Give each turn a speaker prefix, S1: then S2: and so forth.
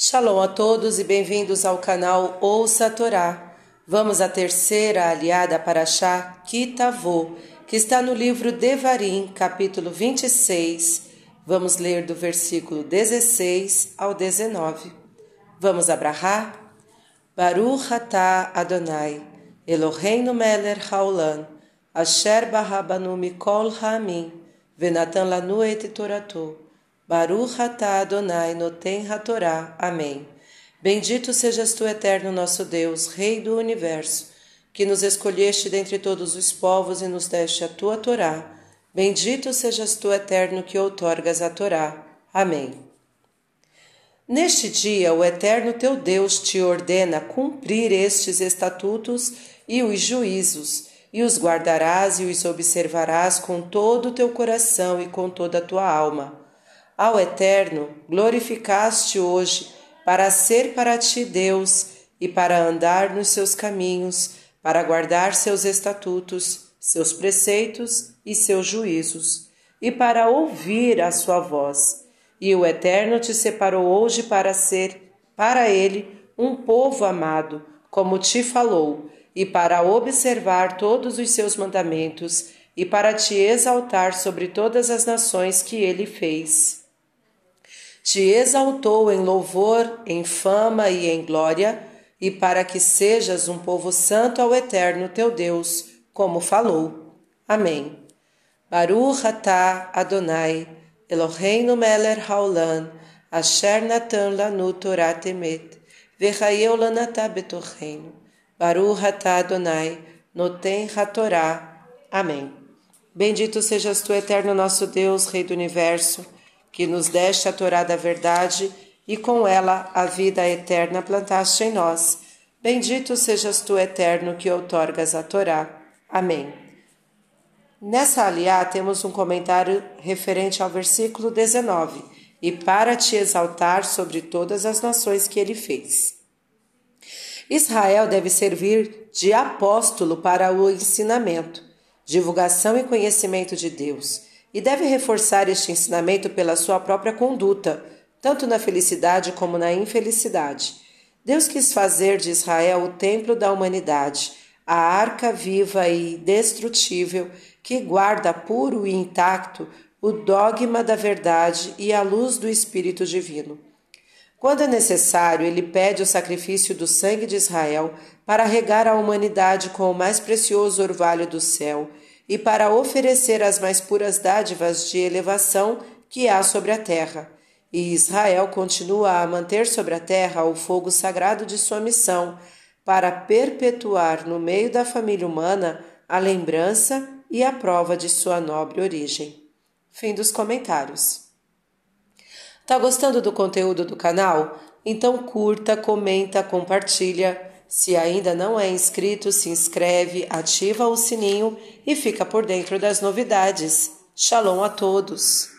S1: Shalom a todos e bem-vindos ao canal Ouça a Torá. Vamos à terceira aliada para Shá Kitavô, que está no livro Devarim, capítulo 26. Vamos ler do versículo 16 ao 19. Vamos abrahar? Baruch atah Adonai, Eloheinu meler haolam, asher barabanu mikol ha'amim, venatan lanu et toratou. Baruch atah Adonai noten hatorá. Amém. Bendito sejas tu, eterno nosso Deus, Rei do Universo, que nos escolheste dentre todos os povos e nos deste a tua Torá. Bendito sejas tu, eterno, que outorgas a Torá. Amém. Neste dia, o eterno teu Deus te ordena cumprir estes estatutos e os juízos, e os guardarás e os observarás com todo o teu coração e com toda a tua alma ao Eterno glorificaste hoje, para ser para ti Deus e para andar nos seus caminhos, para guardar seus estatutos, seus preceitos e seus juízos, e para ouvir a sua voz. E o Eterno te separou hoje para ser, para ele, um povo amado, como te falou, e para observar todos os seus mandamentos, e para te exaltar sobre todas as nações que ele fez te exaltou em louvor, em fama e em glória, e para que sejas um povo santo ao eterno teu Deus, como falou. Amém. Baruch atah Adonai, Eloheinu melech haolam, asher natan lanu Torah temet, v'chayeu lanatah betorreinu. Baruch atah Adonai, noten hatorá. Amém. Bendito sejas tu, eterno nosso Deus, Rei do Universo, que nos deste a Torá da verdade e com ela a vida eterna plantaste em nós. Bendito sejas tu, eterno, que outorgas a Torá. Amém. Nessa aliá temos um comentário referente ao versículo 19, e para te exaltar sobre todas as nações que ele fez. Israel deve servir de apóstolo para o ensinamento, divulgação e conhecimento de Deus e deve reforçar este ensinamento pela sua própria conduta, tanto na felicidade como na infelicidade. Deus quis fazer de Israel o templo da humanidade, a arca viva e indestrutível que guarda puro e intacto o dogma da verdade e a luz do Espírito Divino. Quando é necessário, ele pede o sacrifício do sangue de Israel para regar a humanidade com o mais precioso orvalho do céu e para oferecer as mais puras dádivas de elevação que há sobre a terra. E Israel continua a manter sobre a terra o fogo sagrado de sua missão, para perpetuar no meio da família humana a lembrança e a prova de sua nobre origem. Fim dos comentários. Tá gostando do conteúdo do canal? Então curta, comenta, compartilha se ainda não é inscrito, se inscreve, ativa o sininho e fica por dentro das novidades. Shalom a todos!